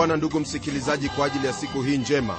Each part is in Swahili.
bwana ndugu msikilizaji kwa ajili ya siku hii njema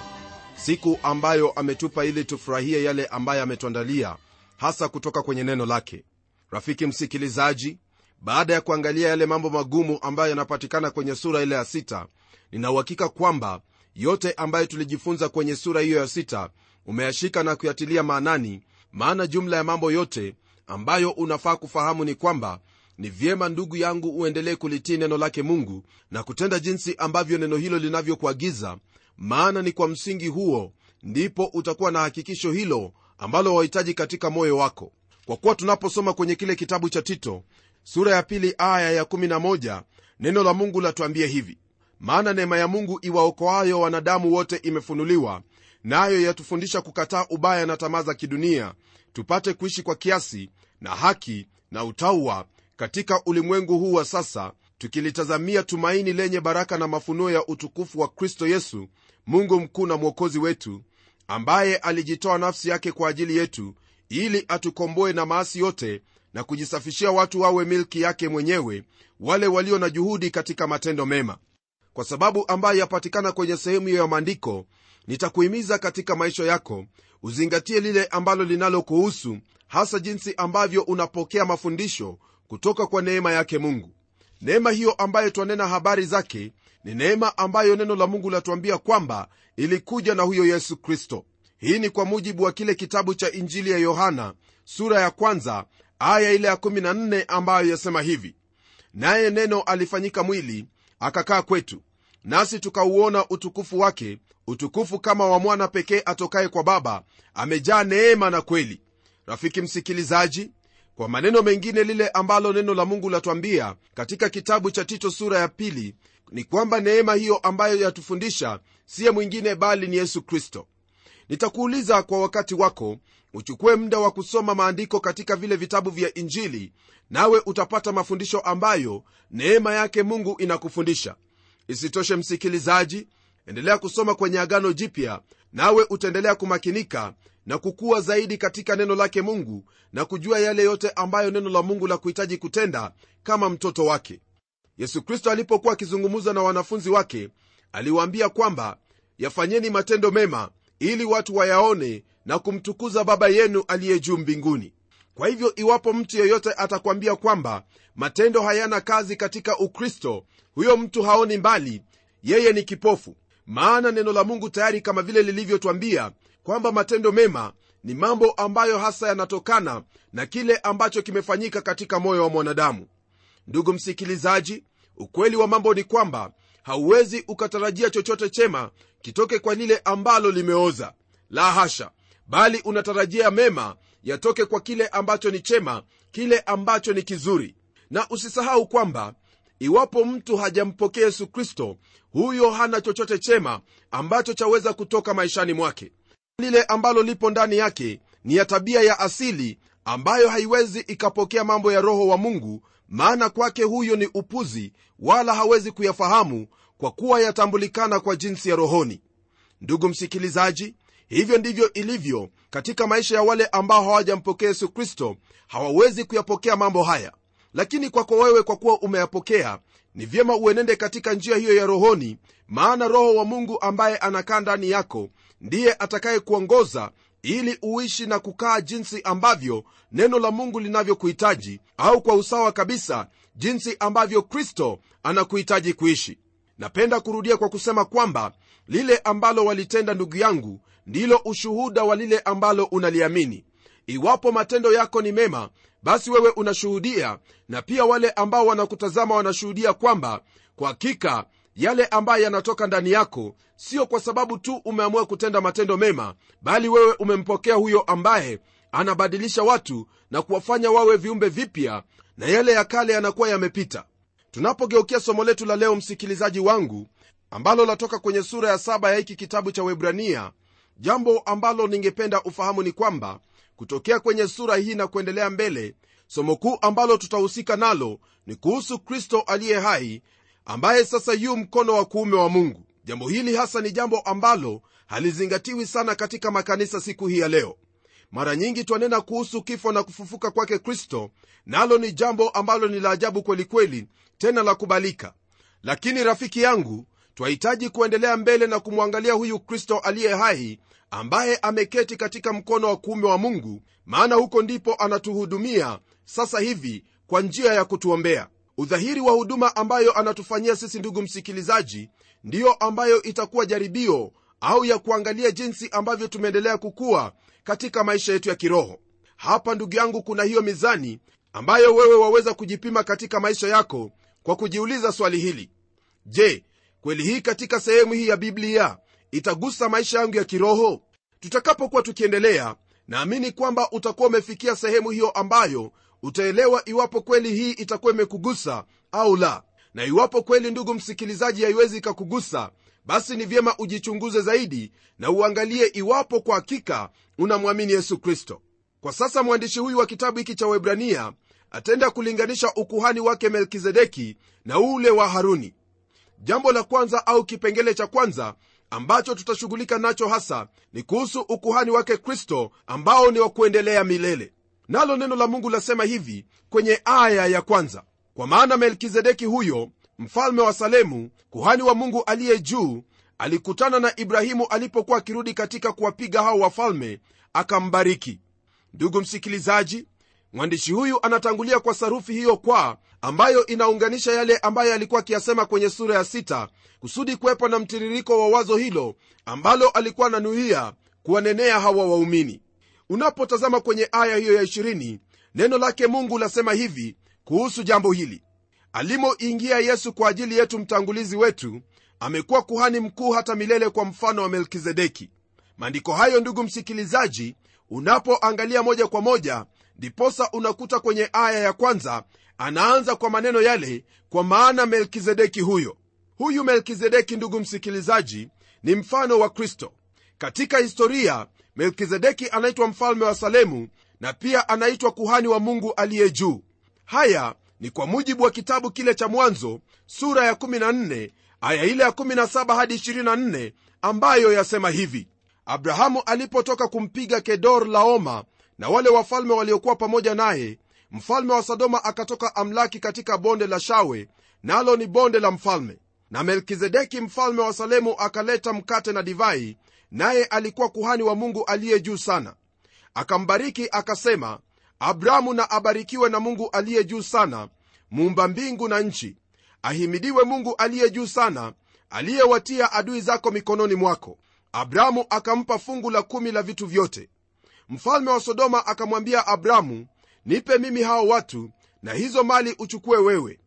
siku ambayo ametupa ili tufurahie yale ambayo ametuandalia hasa kutoka kwenye neno lake. Rafiki msikilizaji baada ya kuangalia yale mambo magumu ambayo yanapatikana kwenye sura ile ya sita ninauhakika kwamba yote ambayo tulijifunza kwenye sura hiyo ya sita umeyashika na kuyatilia maanani maana jumla ya mambo yote ambayo unafaa kufahamu ni kwamba ni vyema ndugu yangu uendelee kulitii neno lake mungu na kutenda jinsi ambavyo neno hilo linavyokuagiza maana ni kwa msingi huo ndipo utakuwa na hakikisho hilo ambalo wahitaji katika moyo wako. Kwa kuwa tunaposoma kwenye kile kitabu cha tito sura ya pili aya ya11 neno la mungu latuambia hivi maana neema ya mungu iwaokoayo wanadamu wote imefunuliwa nayo yatufundisha kukataa ubaya na tamaa za kidunia tupate kuishi kwa kiasi na haki na utaua katika ulimwengu huu wa sasa tukilitazamia tumaini lenye baraka na mafunuo ya utukufu wa kristo yesu mungu mkuu na mwokozi wetu ambaye alijitoa nafsi yake kwa ajili yetu ili atukomboe na maasi yote na kujisafishia watu wawe milki yake mwenyewe wale walio na juhudi katika matendo mema. Kwa sababu ambayo yapatikana kwenye sehemu hiyo ya maandiko nitakuhimiza katika maisha yako uzingatie lile ambalo linalokuhusu hasa jinsi ambavyo unapokea mafundisho kutoka kwa neema yake mungu. Neema hiyo ambayo twanena habari zake ni neema ambayo neno la mungu latuambia kwamba ilikuja na huyo yesu kristo. Hii ni kwa mujibu wa kile kitabu cha injili ya yohana sura ya kwanza aya ile ya 14 ambayo yasema hivi. Naye neno alifanyika mwili akakaa kwetu. Nasi tukauona utukufu wake utukufu kama wa mwana pekee atokaye kwa baba amejaa neema na kweli. Rafiki msikilizaji kwa maneno mengine lile ambalo neno la mungu latwambia katika kitabu cha tito sura ya pili ni kwamba neema hiyo ambayo yatufundisha siye mwingine bali ni yesu kristo. Nitakuuliza kwa wakati wako uchukue muda wa kusoma maandiko katika vile vitabu vya injili nawe utapata mafundisho ambayo neema yake mungu inakufundisha. Isitoshe msikilizaji endelea kusoma kwenye agano jipya nawe utaendelea kumakinika na kukuwa zaidi katika neno lake mungu na kujua yale yote ambayo neno la mungu la kuhitaji kutenda kama mtoto wake. Yesu kristo alipokuwa akizungumza na wanafunzi wake aliwaambia kwamba yafanyeni matendo mema ili watu wayaone na kumtukuza baba yenu aliye juu mbinguni. Kwa hivyo iwapo mtu yeyote atakwambia kwamba matendo hayana kazi katika ukristo huyo mtu haoni mbali yeye ni kipofu. Maana neno la mungu tayari kama vile lilivyotwambia kwamba matendo mema ni mambo ambayo hasa yanatokana na kile ambacho kimefanyika katika moyo wa mwanadamu. Ndugu msikilizaji ukweli wa mambo ni kwamba hauwezi ukatarajia chochote chema kitoke kwa lile ambalo limeoza. La hasha bali unatarajia mema yatoke kwa kile ambacho ni chema kile ambacho ni kizuri. Na usisahau kwamba iwapo mtu hajampokea yesu kristo huyo hana chochote chema ambacho chaweza kutoka maishani mwake lile ambalo lipo ndani yake ni ya tabia ya asili ambayo haiwezi ikapokea mambo ya roho wa mungu maana kwake huyo ni upuzi wala hawezi kuyafahamu kwa kuwa yatambulikana kwa jinsi ya rohoni. Ndugu msikilizaji hivyo ndivyo ilivyo katika maisha ya wale ambao hawajampokea yesu kristo hawawezi kuyapokea mambo haya. Lakini kwako wewe kwa kuwa umeyapokea ni vyema uenende katika njia hiyo ya rohoni maana roho wa mungu ambaye anakaa ndani yako ndiye atakayekuongoza ili uishi na kukaa jinsi ambavyo neno la mungu linavyokuhitaji au kwa usawa kabisa jinsi ambavyo kristo anakuhitaji kuishi. Napenda kurudia kwa kusema kwamba lile ambalo walitenda ndugu yangu ndilo ushuhuda wa lile ambalo unaliamini. Iwapo matendo yako ni mema basi wewe unashuhudia na pia wale ambao wanakutazama wanashuhudia kwamba kwa hakika yale ambayo yanatoka ndani yako sio kwa sababu tu umeamua kutenda matendo mema bali wewe umempokea huyo ambaye anabadilisha watu na kuwafanya wawe viumbe vipya na yale ya kale yanakuwa yamepita. Tunapogeukia somo letu la leo msikilizaji wangu ambalo latoka kwenye sura ya saba ya hiki kitabu cha webrania jambo ambalo ningependa ufahamu ni kwamba kutokea kwenye sura hii na kuendelea mbele somo kuu ambalo tutahusika nalo ni kuhusu kristo aliye hai ambaye sasa yu mkono wa kuume wa mungu. Jambo hili hasa ni jambo ambalo halizingatiwi sana katika makanisa siku hii ya leo. Mara nyingi twanena kuhusu kifo na kufufuka kwake kristo nalo ni jambo ambalo ni la ajabu kwelikweli tena la kubalika. Lakini rafiki yangu twahitaji kuendelea mbele na kumwangalia huyu kristo aliye hai ambaye ameketi katika mkono wa kuume wa mungu maana huko ndipo anatuhudumia sasa hivi kwa njia ya kutuombea udhahiri wa huduma ambayo anatufanyia sisi ndugu msikilizaji ndiyo ambayo itakuwa jaribio au ya kuangalia jinsi ambavyo tumeendelea kukua katika maisha yetu ya kiroho. Hapa ndugu yangu kuna hiyo mizani ambayo wewe waweza kujipima katika maisha yako kwa kujiuliza swali hili. Je kweli hii katika sehemu hii ya biblia itagusa maisha yangu ya kiroho? Tutakapokuwa tukiendelea naamini kwamba utakuwa umefikia sehemu hiyo ambayo utaelewa iwapo kweli hii itakuwa imekugusa au la. Na iwapo kweli ndugu msikilizaji haiwezi ikakugusa basi ni vyema ujichunguze zaidi na uangalie iwapo kwa hakika unamwamini yesu kristo. Kwa sasa mwandishi huyu wa kitabu hiki cha webrania ataenda kulinganisha ukuhani wake melkizedeki na ule wa haruni. Jambo la kwanza au kipengele cha kwanza ambacho tutashughulika nacho hasa ni kuhusu ukuhani wake kristo ambao ni wa kuendelea milele nalo neno la mungu lasema hivi kwenye aya ya kwanza. Kwa maana melkizedeki huyo mfalme wa salemu kuhani wa mungu aliye juu alikutana na ibrahimu alipokuwa akirudi katika kuwapiga hao wafalme akambariki. Ndugu msikilizaji mwandishi huyu anatangulia kwa sarufi hiyo kwa ambayo inaunganisha yale ambayo alikuwa akiyasema kwenye sura ya sita kusudi kuwepo na mtiririko wa wazo hilo ambalo alikuwa ananuia kuwanenea hawa waumini unapotazama kwenye aya hiyo ya 20 neno lake mungu lasema hivi kuhusu jambo hili. Alimoingia yesu kwa ajili yetu mtangulizi wetu amekuwa kuhani mkuu hata milele kwa mfano wa melkizedeki. Maandiko hayo ndugu msikilizaji unapoangalia moja kwa moja ndiposa unakuta kwenye aya ya kwanza anaanza kwa maneno yale kwa maana melkizedeki huyo. Huyu melkizedeki ndugu msikilizaji ni mfano wa kristo. Katika historia melkizedeki anaitwa mfalme wa salemu na pia anaitwa kuhani wa mungu aliye juu. Haya ni kwa mujibu wa kitabu kile cha mwanzo sura ya 14 aya ile ya 17 hadi 24 ambayo yasema hivi. Abrahamu alipotoka kumpiga kedor laoma na wale wafalme waliokuwa pamoja naye mfalme wa sodoma akatoka amlaki katika bonde la shawe nalo ni bonde la mfalme. Na melkizedeki mfalme wa salemu akaleta mkate na divai naye alikuwa kuhani wa mungu aliye juu sana. Akambariki akasema abramu na abarikiwe na mungu aliye juu sana muumba mbingu na nchi. Ahimidiwe mungu aliye juu sana aliyewatia adui zako mikononi mwako. Abramu akampa fungu la kumi la vitu vyote. Mfalme wa sodoma akamwambia abramu nipe mimi hao watu na hizo mali uchukue wewe.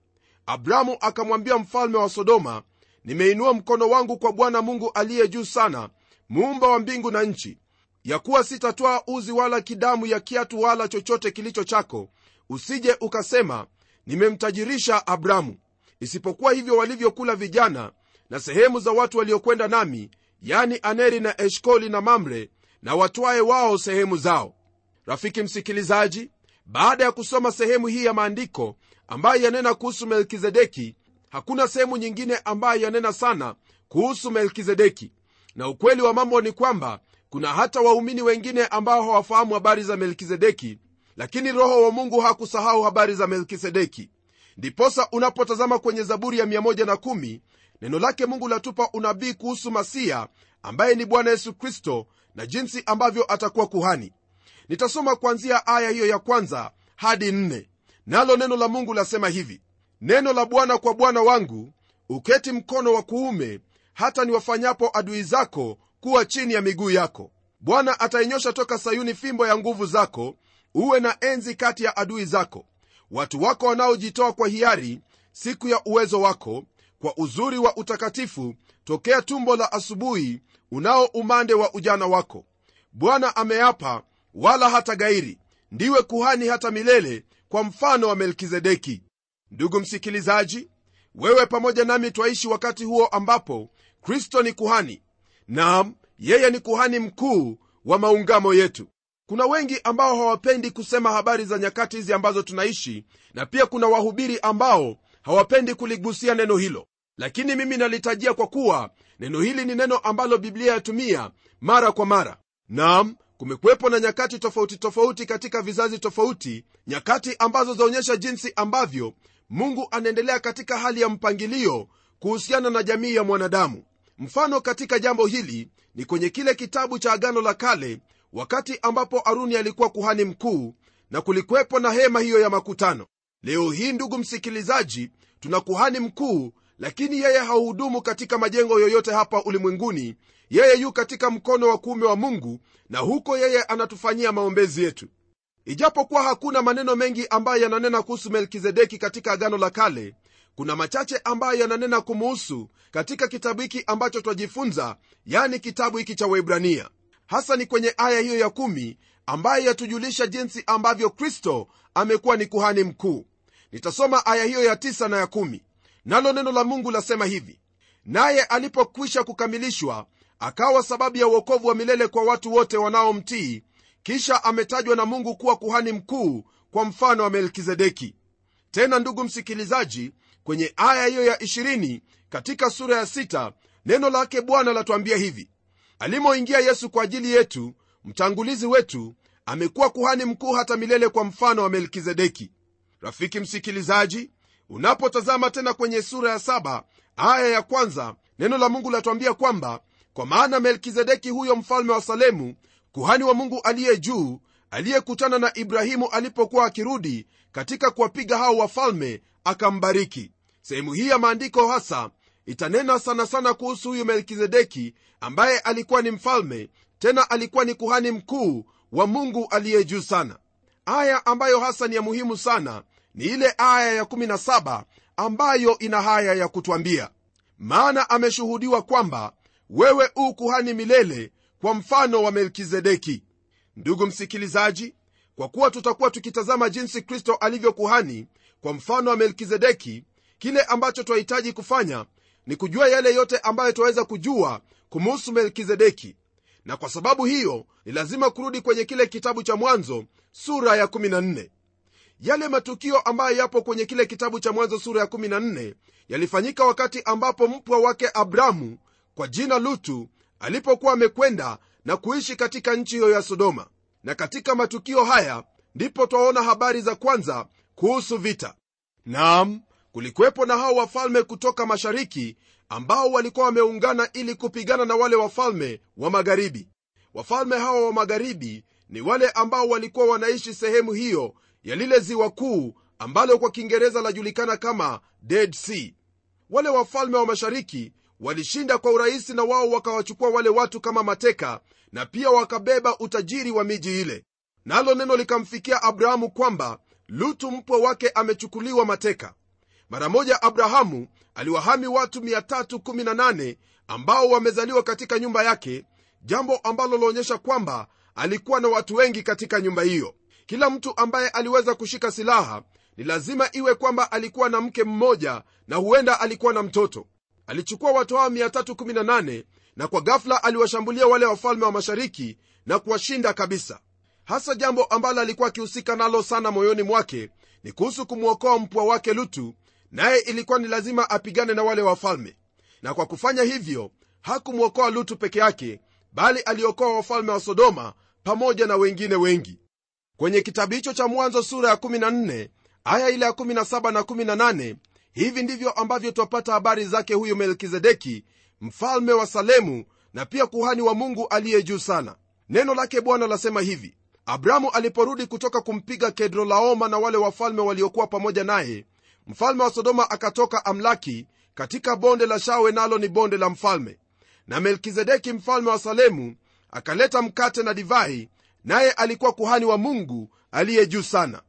Abramu akamwambia mfalme wa sodoma nimeinua mkono wangu kwa bwana mungu aliye juu sana muumba wa mbingu na nchi ya kuwa sitatwaa uzi wala kidamu ya kiatu wala chochote kilicho chako usije ukasema nimemtajirisha abramu. Isipokuwa hivyo walivyokula vijana na sehemu za watu waliokwenda nami yani aneri na eshkoli na mamre na watwaye wao sehemu zao. Rafiki msikilizaji baada ya kusoma sehemu hii ya maandiko ambayo yanena kuhusu melkizedeki hakuna sehemu nyingine ambayo yanena sana kuhusu melkizedeki na ukweli wa mambo ni kwamba kuna hata waumini wengine ambao hawafahamu habari za melkizedeki lakini roho wa mungu hakusahau habari za melkisedeki ndiposa unapotazama kwenye zaburi ya 110 neno lake mungu latupa unabii kuhusu masiya ambaye ni bwana yesu kristo na jinsi ambavyo atakuwa kuhani. Nitasoma kuanzia aya hiyo ya kwanza hadi nne. Nalo neno la mungu lasema hivi neno la bwana kwa bwana wangu uketi mkono wa kuume hata niwafanyapo adui zako kuwa chini ya miguu yako. Bwana atainyosha toka sayuni fimbo ya nguvu zako uwe na enzi kati ya adui zako. Watu wako wanaojitoa kwa hiari siku ya uwezo wako kwa uzuri wa utakatifu tokea tumbo la asubuhi unao umande wa ujana wako. Bwana ameapa wala hata gairi. Ndiwe kuhani hata milele kwa mfano wa melkizedeki. Ndugu msikilizaji wewe pamoja nami twaishi wakati huo ambapo kristo ni kuhani nam yeye ni kuhani mkuu wa maungamo yetu. Kuna wengi ambao hawapendi kusema habari za nyakati hizi ambazo tunaishi na pia kuna wahubiri ambao hawapendi kuligusia neno hilo. Lakini mimi nalitajia kwa kuwa neno hili ni neno ambalo biblia yatumia mara kwa mara. Nam kumekuwepo na nyakati tofauti tofauti katika vizazi tofauti nyakati ambazo zaonyesha jinsi ambavyo mungu anaendelea katika hali ya mpangilio kuhusiana na jamii ya mwanadamu mfano katika jambo hili ni kwenye kile kitabu cha agano la kale wakati ambapo aruni alikuwa kuhani mkuu na kulikuwepo na hema hiyo ya makutano. Leo hii ndugu msikilizaji tuna kuhani mkuu lakini yeye hauhudumu katika majengo yoyote hapa ulimwenguni. Yeye yu katika mkono wa kuume wa mungu na huko yeye anatufanyia maombezi yetu. Ijapokuwa hakuna maneno mengi ambayo yananena kuhusu melkizedeki katika agano la kale kuna machache ambayo yananena kumuhusu katika kitabu hiki ambacho twajifunza yani kitabu hiki cha waibrania hasa ni kwenye aya hiyo ya kumi ambayo yatujulisha jinsi ambavyo kristo amekuwa ni kuhani mkuu. Nitasoma aya hiyo ya tisa na ya kumi. Nalo neno la mungu lasema hivi naye alipokwisha kukamilishwa akawa sababu ya uokovu wa milele kwa watu wote wanaomtii kisha ametajwa na mungu kuwa kuhani mkuu kwa mfano wa melkizedeki tena ndugu msikilizaji kwenye aya hiyo ya 20 katika sura ya 6 neno lake bwana latuambia hivi. Alimoingia yesu kwa ajili yetu mtangulizi wetu amekuwa kuhani mkuu hata milele kwa mfano wa melkizedeki. Rafiki msikilizaji unapotazama tena kwenye sura ya 7 aya ya kwanza neno la mungu latuambia kwamba kwa maana melkizedeki huyo mfalme wa salemu kuhani wa mungu aliye juu aliyekutana na ibrahimu alipokuwa akirudi katika kuwapiga hao wafalme akambariki. Sehemu hii ya maandiko hasa itanena sana sana kuhusu huyu melkizedeki ambaye alikuwa ni mfalme tena alikuwa ni kuhani mkuu wa mungu aliye juu sana. Aya ambayo hasa ni ya muhimu sana ni ile aya ya17 ambayo ina haya ya kutwambia. Maana ameshuhudiwa kwamba wewe u kuhani milele kwa mfano wa melkizedeki ndugu msikilizaji kwa kuwa tutakuwa tukitazama jinsi kristo alivyo kuhani kwa mfano wa melkizedeki kile ambacho twahitaji kufanya ni kujua yale yote ambayo twaweza kujua kumuhusu melkizedeki. Na kwa sababu hiyo ni lazima kurudi kwenye kile kitabu cha mwanzo sura ya 14 yale matukio ambayo yapo kwenye kile kitabu cha mwanzo sura ya 14 yalifanyika wakati ambapo mpwa wake abramu kwa jina lutu alipokuwa amekwenda na kuishi katika nchi hiyo ya sodoma. Na katika matukio haya ndipo twaona habari za kwanza kuhusu vita. Nam kulikuwepo na hao wafalme kutoka mashariki ambao walikuwa wameungana ili kupigana na wale wafalme wa magharibi. Wafalme hawa wa magharibi ni wale ambao walikuwa wanaishi sehemu hiyo ya lile ziwa kuu ambalo kwa kiingereza lajulikana kama dead sea. Wale wafalme wa mashariki walishinda kwa urahisi na wao wakawachukua wale watu kama mateka na pia wakabeba utajiri wa miji ile. Nalo neno likamfikia abrahamu kwamba lutu mpwa wake amechukuliwa mateka. Mara moja abrahamu aliwahami watu 318 ambao wamezaliwa katika nyumba yake jambo ambalo laonyesha kwamba alikuwa na watu wengi katika nyumba hiyo. Kila mtu ambaye aliweza kushika silaha ni lazima iwe kwamba alikuwa na mke mmoja na huenda alikuwa na mtoto. Alichukua watu hawa 318 na kwa ghafla aliwashambulia wale wafalme wa mashariki na kuwashinda kabisa. Hasa jambo ambalo alikuwa akihusika nalo sana moyoni mwake ni kuhusu kumwokoa mpwa wake lutu naye ilikuwa ni lazima apigane na wale wafalme. Na kwa kufanya hivyo hakumwokoa lutu peke yake bali aliokoa wafalme wa sodoma pamoja na wengine wengi. Kwenye kitabu hicho cha mwanzo sura ya 14 aya ile ya 17 na 18 hivi ndivyo ambavyo twapata habari zake huyu melkizedeki mfalme wa salemu na pia kuhani wa mungu aliye juu sana. Neno lake bwana lasema hivi abramu aliporudi kutoka kumpiga kedrolaoma na wale wafalme waliokuwa pamoja naye mfalme wa sodoma akatoka amlaki katika bonde la shawe nalo ni bonde la mfalme. Na melkizedeki mfalme wa salemu akaleta mkate na divai naye alikuwa kuhani wa mungu aliye juu sana.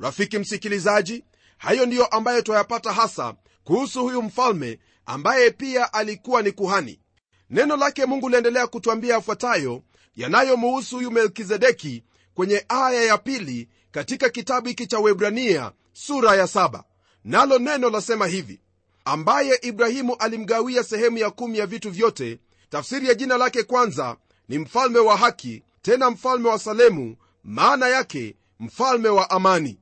Rafiki msikilizaji hayo ndiyo ambayo twayapata hasa kuhusu huyu mfalme ambaye pia alikuwa ni kuhani. Neno lake mungu liendelea kutwambia yafuatayo yanayomuhusu huyu melkizedeki kwenye aya ya pili katika kitabu hiki cha webrania sura ya saba. Nalo neno lasema hivi ambaye ibrahimu alimgawia sehemu ya kumi ya vitu vyote tafsiri ya jina lake kwanza ni mfalme wa haki tena mfalme wa salemu maana yake mfalme wa amani.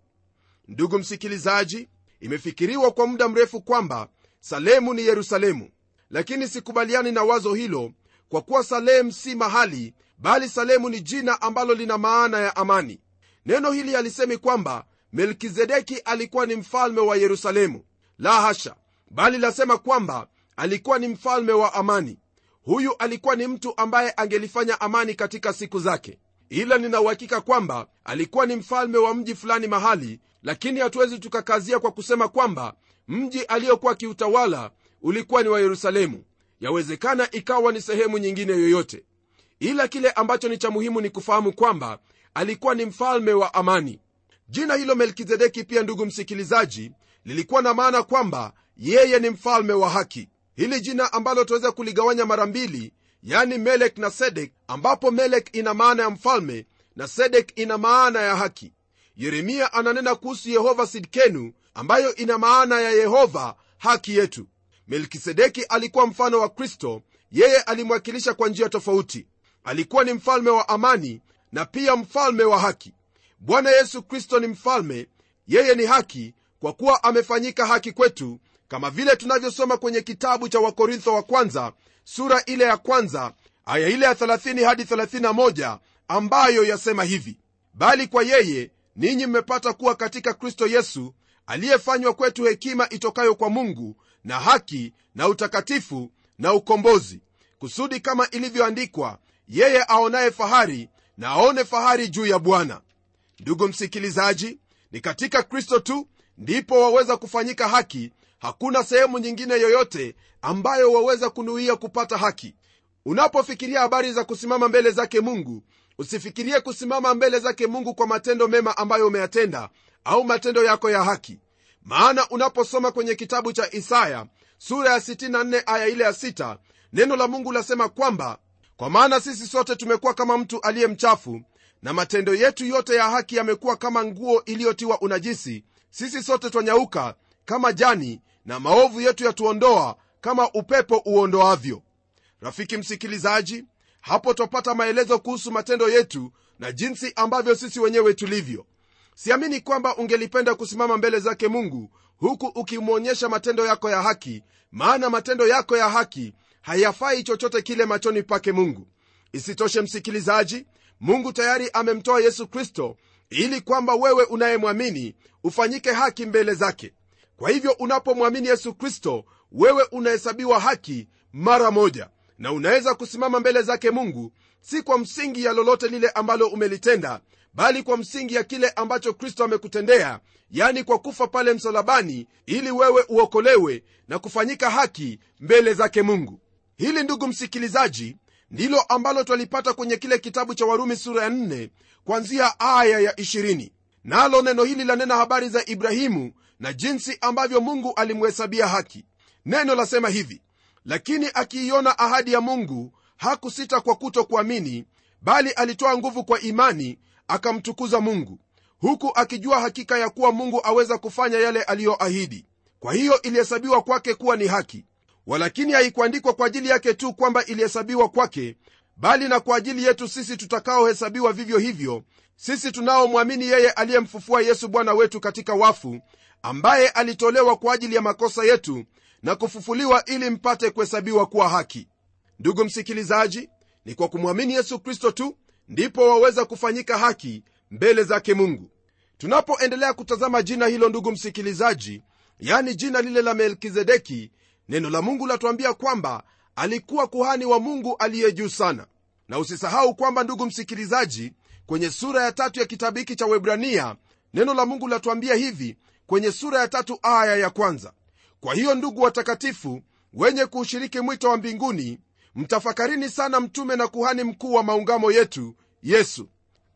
Ndugu msikilizaji imefikiriwa kwa muda mrefu kwamba salemu ni yerusalemu. Lakini sikubaliani na wazo hilo kwa kuwa salemu si mahali bali salemu ni jina ambalo lina maana ya amani. Neno hili halisemi kwamba melkizedeki alikuwa ni mfalme wa yerusalemu. La hasha! Bali lasema kwamba alikuwa ni mfalme wa amani. Huyu alikuwa ni mtu ambaye angelifanya amani katika siku zake. Ila ninauhakika kwamba alikuwa ni mfalme wa mji fulani mahali lakini hatuwezi tukakazia kwa kusema kwamba mji aliyokuwa akiutawala ulikuwa ni wa yerusalemu. Yawezekana ikawa ni sehemu nyingine yoyote. Ila kile ambacho ni cha muhimu ni kufahamu kwamba alikuwa ni mfalme wa amani. Jina hilo melkizedeki pia ndugu msikilizaji lilikuwa na maana kwamba yeye ni mfalme wa haki. Hili jina ambalo tunaweza kuligawanya mara mbili yani melek na sedek ambapo melek ina maana ya mfalme na sedek ina maana ya haki yeremia ananena kuhusu yehova sidkenu ambayo ina maana ya yehova haki yetu. Melkisedeki alikuwa mfano wa kristo. Yeye alimwakilisha kwa njia tofauti. Alikuwa ni mfalme wa amani na pia mfalme wa haki. Bwana yesu kristo ni mfalme. Yeye ni haki kwa kuwa amefanyika haki kwetu kama vile tunavyosoma kwenye kitabu cha wakorintho wa kwanza sura ile ya kwanza aya ile ya 30 hadi 31 ambayo yasema hivi. Bali kwa yeye ninyi mmepata kuwa katika kristo yesu aliyefanywa kwetu hekima itokayo kwa mungu na haki na utakatifu na ukombozi. Kusudi kama ilivyoandikwa yeye aonaye fahari na aone fahari juu ya bwana. Ndugu msikilizaji ni katika kristo tu ndipo waweza kufanyika haki. Hakuna sehemu nyingine yoyote ambayo waweza kunuia kupata haki. Unapofikiria habari za kusimama mbele zake mungu usifikirie kusimama mbele zake mungu kwa matendo mema ambayo umeyatenda au matendo yako ya haki. Maana unaposoma kwenye kitabu cha isaya sura ya 64 aya ile ya 6 neno la mungu lasema kwamba kwa maana sisi sote tumekuwa kama mtu aliye mchafu na matendo yetu yote ya haki yamekuwa kama nguo iliyotiwa unajisi. Sisi sote twanyauka kama jani na maovu yetu yatuondoa kama upepo uondoavyo. Rafiki msikilizaji hapo twapata maelezo kuhusu matendo yetu na jinsi ambavyo sisi wenyewe tulivyo. Siamini kwamba ungelipenda kusimama mbele zake mungu huku ukimwonyesha matendo yako ya haki maana matendo yako ya haki hayafai chochote kile machoni pake mungu. Isitoshe msikilizaji mungu tayari amemtoa yesu kristo ili kwamba wewe unayemwamini ufanyike haki mbele zake. Kwa hivyo unapomwamini yesu kristo wewe unahesabiwa haki mara moja na unaweza kusimama mbele zake mungu si kwa msingi ya lolote lile ambalo umelitenda bali kwa msingi ya kile ambacho kristo amekutendea yani kwa kufa pale msalabani ili wewe uokolewe na kufanyika haki mbele zake mungu. Hili ndugu msikilizaji ndilo ambalo twalipata kwenye kile kitabu cha warumi sura ya 4 kwanzia aya ya 20 nalo neno hili lanena habari za ibrahimu na jinsi ambavyo mungu alimhesabia haki. Neno lasema hivi lakini akiiona ahadi ya mungu hakusita kwa kutokuamini bali alitoa nguvu kwa imani akamtukuza mungu huku akijua hakika ya kuwa mungu aweza kufanya yale aliyoahidi. Kwa hiyo ilihesabiwa kwake kuwa ni haki. Walakini haikuandikwa kwa ajili yake tu kwamba ilihesabiwa kwake bali na kwa ajili yetu sisi tutakaohesabiwa vivyo hivyo sisi tunaomwamini yeye aliyemfufua yesu bwana wetu katika wafu ambaye alitolewa kwa ajili ya makosa yetu na kufufuliwa ili mpate kuhesabiwa kuwa haki. Ndugu msikilizaji ni kwa kumwamini yesu kristo tu ndipo waweza kufanyika haki mbele zake mungu. Tunapoendelea kutazama jina hilo ndugu msikilizaji yani jina lile la melkizedeki neno la mungu latuambia kwamba alikuwa kuhani wa mungu aliye juu sana. Na usisahau kwamba ndugu msikilizaji kwenye sura ya tatu ya kitabu hiki cha webrania neno la mungu latuambia hivi kwenye sura ya tatu aya ya kwanza kwa hiyo ndugu watakatifu wenye kuushiriki mwito wa mbinguni mtafakarini sana mtume na kuhani mkuu wa maungamo yetu yesu.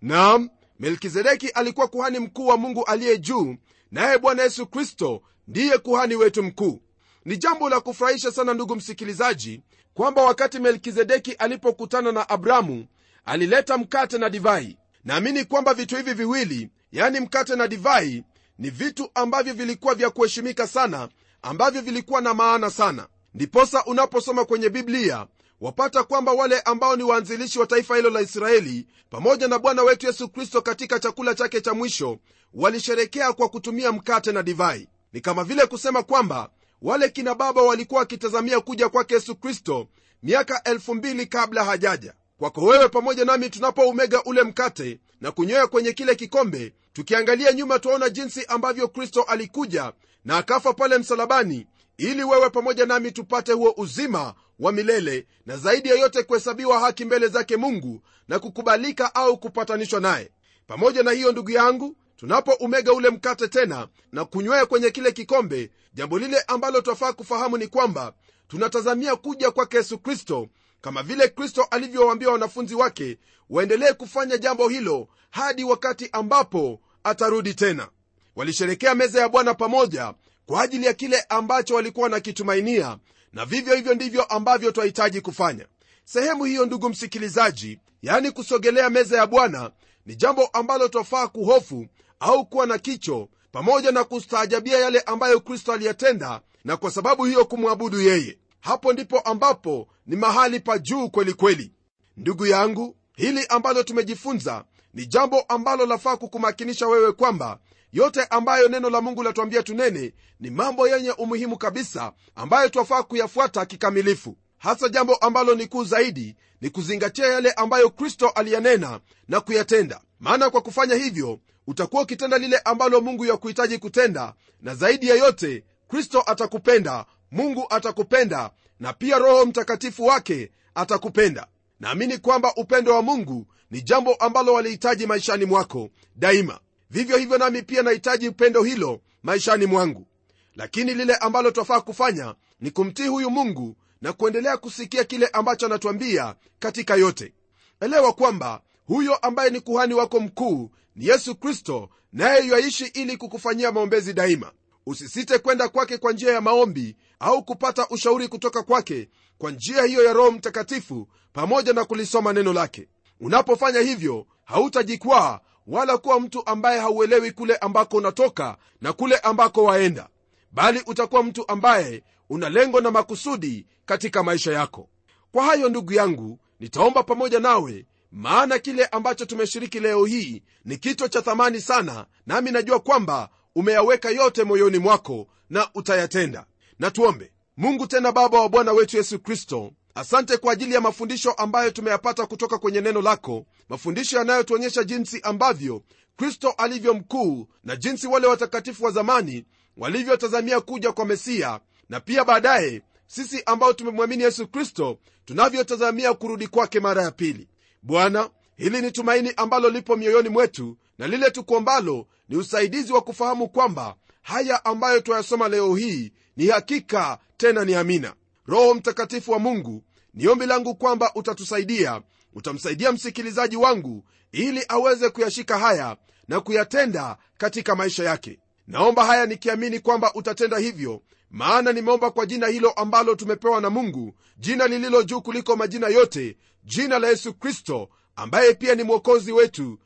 Nam melkizedeki alikuwa kuhani mkuu wa mungu aliye juu naye bwana yesu kristo ndiye kuhani wetu mkuu. Ni jambo la kufurahisha sana ndugu msikilizaji kwamba wakati melkizedeki alipokutana na abramu alileta mkate na divai. Naamini kwamba vitu hivi viwili yani mkate na divai ni vitu ambavyo vilikuwa vya kuheshimika sana ambavyo vilikuwa na maana sana. Ndiposa unaposoma kwenye biblia wapata kwamba wale ambao ni waanzilishi wa taifa hilo la israeli pamoja na bwana wetu yesu kristo katika chakula chake cha mwisho walisherekea kwa kutumia mkate na divai. Ni kama vile kusema kwamba wale kina baba walikuwa wakitazamia kuja kwake yesu kristo miaka elfu mbili kabla hajaja. Kwako wewe pamoja nami tunapoumega ule mkate na kunywea kwenye kile kikombe tukiangalia nyuma twaona jinsi ambavyo kristo alikuja na akafa pale msalabani ili wewe pamoja nami tupate huo uzima wa milele na zaidi ya yote kuhesabiwa haki mbele zake mungu na kukubalika au kupatanishwa naye. Pamoja na hiyo ndugu yangu tunapoumega ule mkate tena na kunywea kwenye kile kikombe jambo lile ambalo twafaa kufahamu ni kwamba tunatazamia kuja kwake yesu kristo kama vile kristo alivyowaambia wanafunzi wake waendelee kufanya jambo hilo hadi wakati ambapo atarudi tena walisherekea meza ya bwana pamoja kwa ajili ya kile ambacho walikuwa wanakitumainia na vivyo hivyo ndivyo ambavyo twahitaji kufanya. Sehemu hiyo ndugu msikilizaji yani kusogelea meza ya bwana ni jambo ambalo twafaa kuhofu au kuwa na kicho pamoja na kustaajabia yale ambayo kristo aliyatenda na kwa sababu hiyo kumwabudu yeye. Hapo ndipo ambapo ni mahali pa juu kweli kweli. Ndugu yangu hili ambalo tumejifunza ni jambo ambalo lafaa kukumakinisha wewe kwamba yote ambayo neno la mungu latuambia tunene ni mambo yenye umuhimu kabisa ambayo twafaa kuyafuata kikamilifu. Hasa jambo ambalo ni kuu zaidi ni kuzingatia yale ambayo kristo aliyanena na kuyatenda. Maana kwa kufanya hivyo utakuwa ukitenda lile ambalo mungu yakuhitaji kutenda na zaidi ya yote kristo atakupenda mungu atakupenda na pia roho mtakatifu wake atakupenda. Naamini kwamba upendo wa mungu ni jambo ambalo walihitaji maishani mwako daima vivyo hivyo nami pia nahitaji upendo hilo maishani mwangu. Lakini lile ambalo twafaa kufanya ni kumtii huyu mungu na kuendelea kusikia kile ambacho anatuambia katika yote. Elewa kwamba huyo ambaye ni kuhani wako mkuu ni yesu kristo naye yaishi ili kukufanyia maombezi daima. Usisite kwenda kwake kwa njia ya maombi au kupata ushauri kutoka kwake kwa njia hiyo ya roho mtakatifu pamoja na kulisoma neno lake. Unapofanya hivyo hautajikwaa wala kuwa mtu ambaye hauelewi kule ambako unatoka na kule ambako waenda bali utakuwa mtu ambaye una lengo na makusudi katika maisha yako. Kwa hayo ndugu yangu nitaomba pamoja nawe maana kile ambacho tumeshiriki leo hii ni kichwa cha thamani sana nami najua kwamba umeyaweka yote moyoni mwako na utayatenda. Na tuombe. Mungu tena baba wa bwana wetu yesu kristo asante kwa ajili ya mafundisho ambayo tumeyapata kutoka kwenye neno lako mafundisho yanayotuonyesha jinsi ambavyo kristo alivyo mkuu na jinsi wale watakatifu wa zamani walivyotazamia kuja kwa mesiya na pia baadaye sisi ambao tumemwamini yesu kristo tunavyotazamia kurudi kwake mara ya pili. Bwana hili ni tumaini ambalo lipo mioyoni mwetu na lile tukuombalo ni usaidizi wa kufahamu kwamba haya ambayo twayasoma leo hii ni hakika tena ni amina roho mtakatifu wa mungu ni ombi langu kwamba utatusaidia utamsaidia msikilizaji wangu ili aweze kuyashika haya na kuyatenda katika maisha yake. Naomba haya nikiamini kwamba utatenda hivyo maana nimeomba kwa jina hilo ambalo tumepewa na mungu jina lililo juu kuliko majina yote jina la yesu kristo ambaye pia ni mwokozi wetu.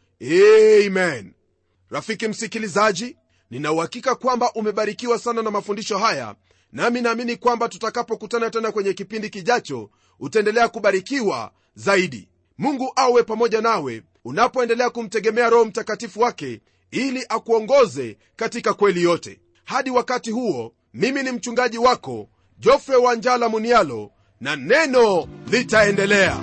Amen. Rafiki msikilizaji ninauhakika kwamba umebarikiwa sana na mafundisho haya nami naamini kwamba tutakapokutana tena kwenye kipindi kijacho utaendelea kubarikiwa zaidi. Mungu awe pamoja nawe unapoendelea kumtegemea roho mtakatifu wake ili akuongoze katika kweli yote. Hadi wakati huo mimi ni mchungaji wako jofre wanjala munialo na neno litaendelea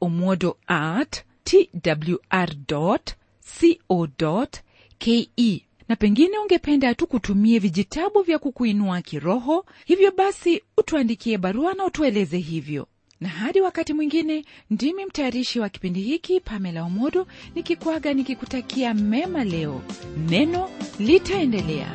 pomodo at twr co ke. Na pengine ungependa tu kutumie vijitabu vya kukuinua kiroho hivyo basi utuandikie barua na utueleze hivyo. Na hadi wakati mwingine ndimi mtayarishi wa kipindi hiki pamela omodo nikikwaga nikikutakia mema leo. Neno litaendelea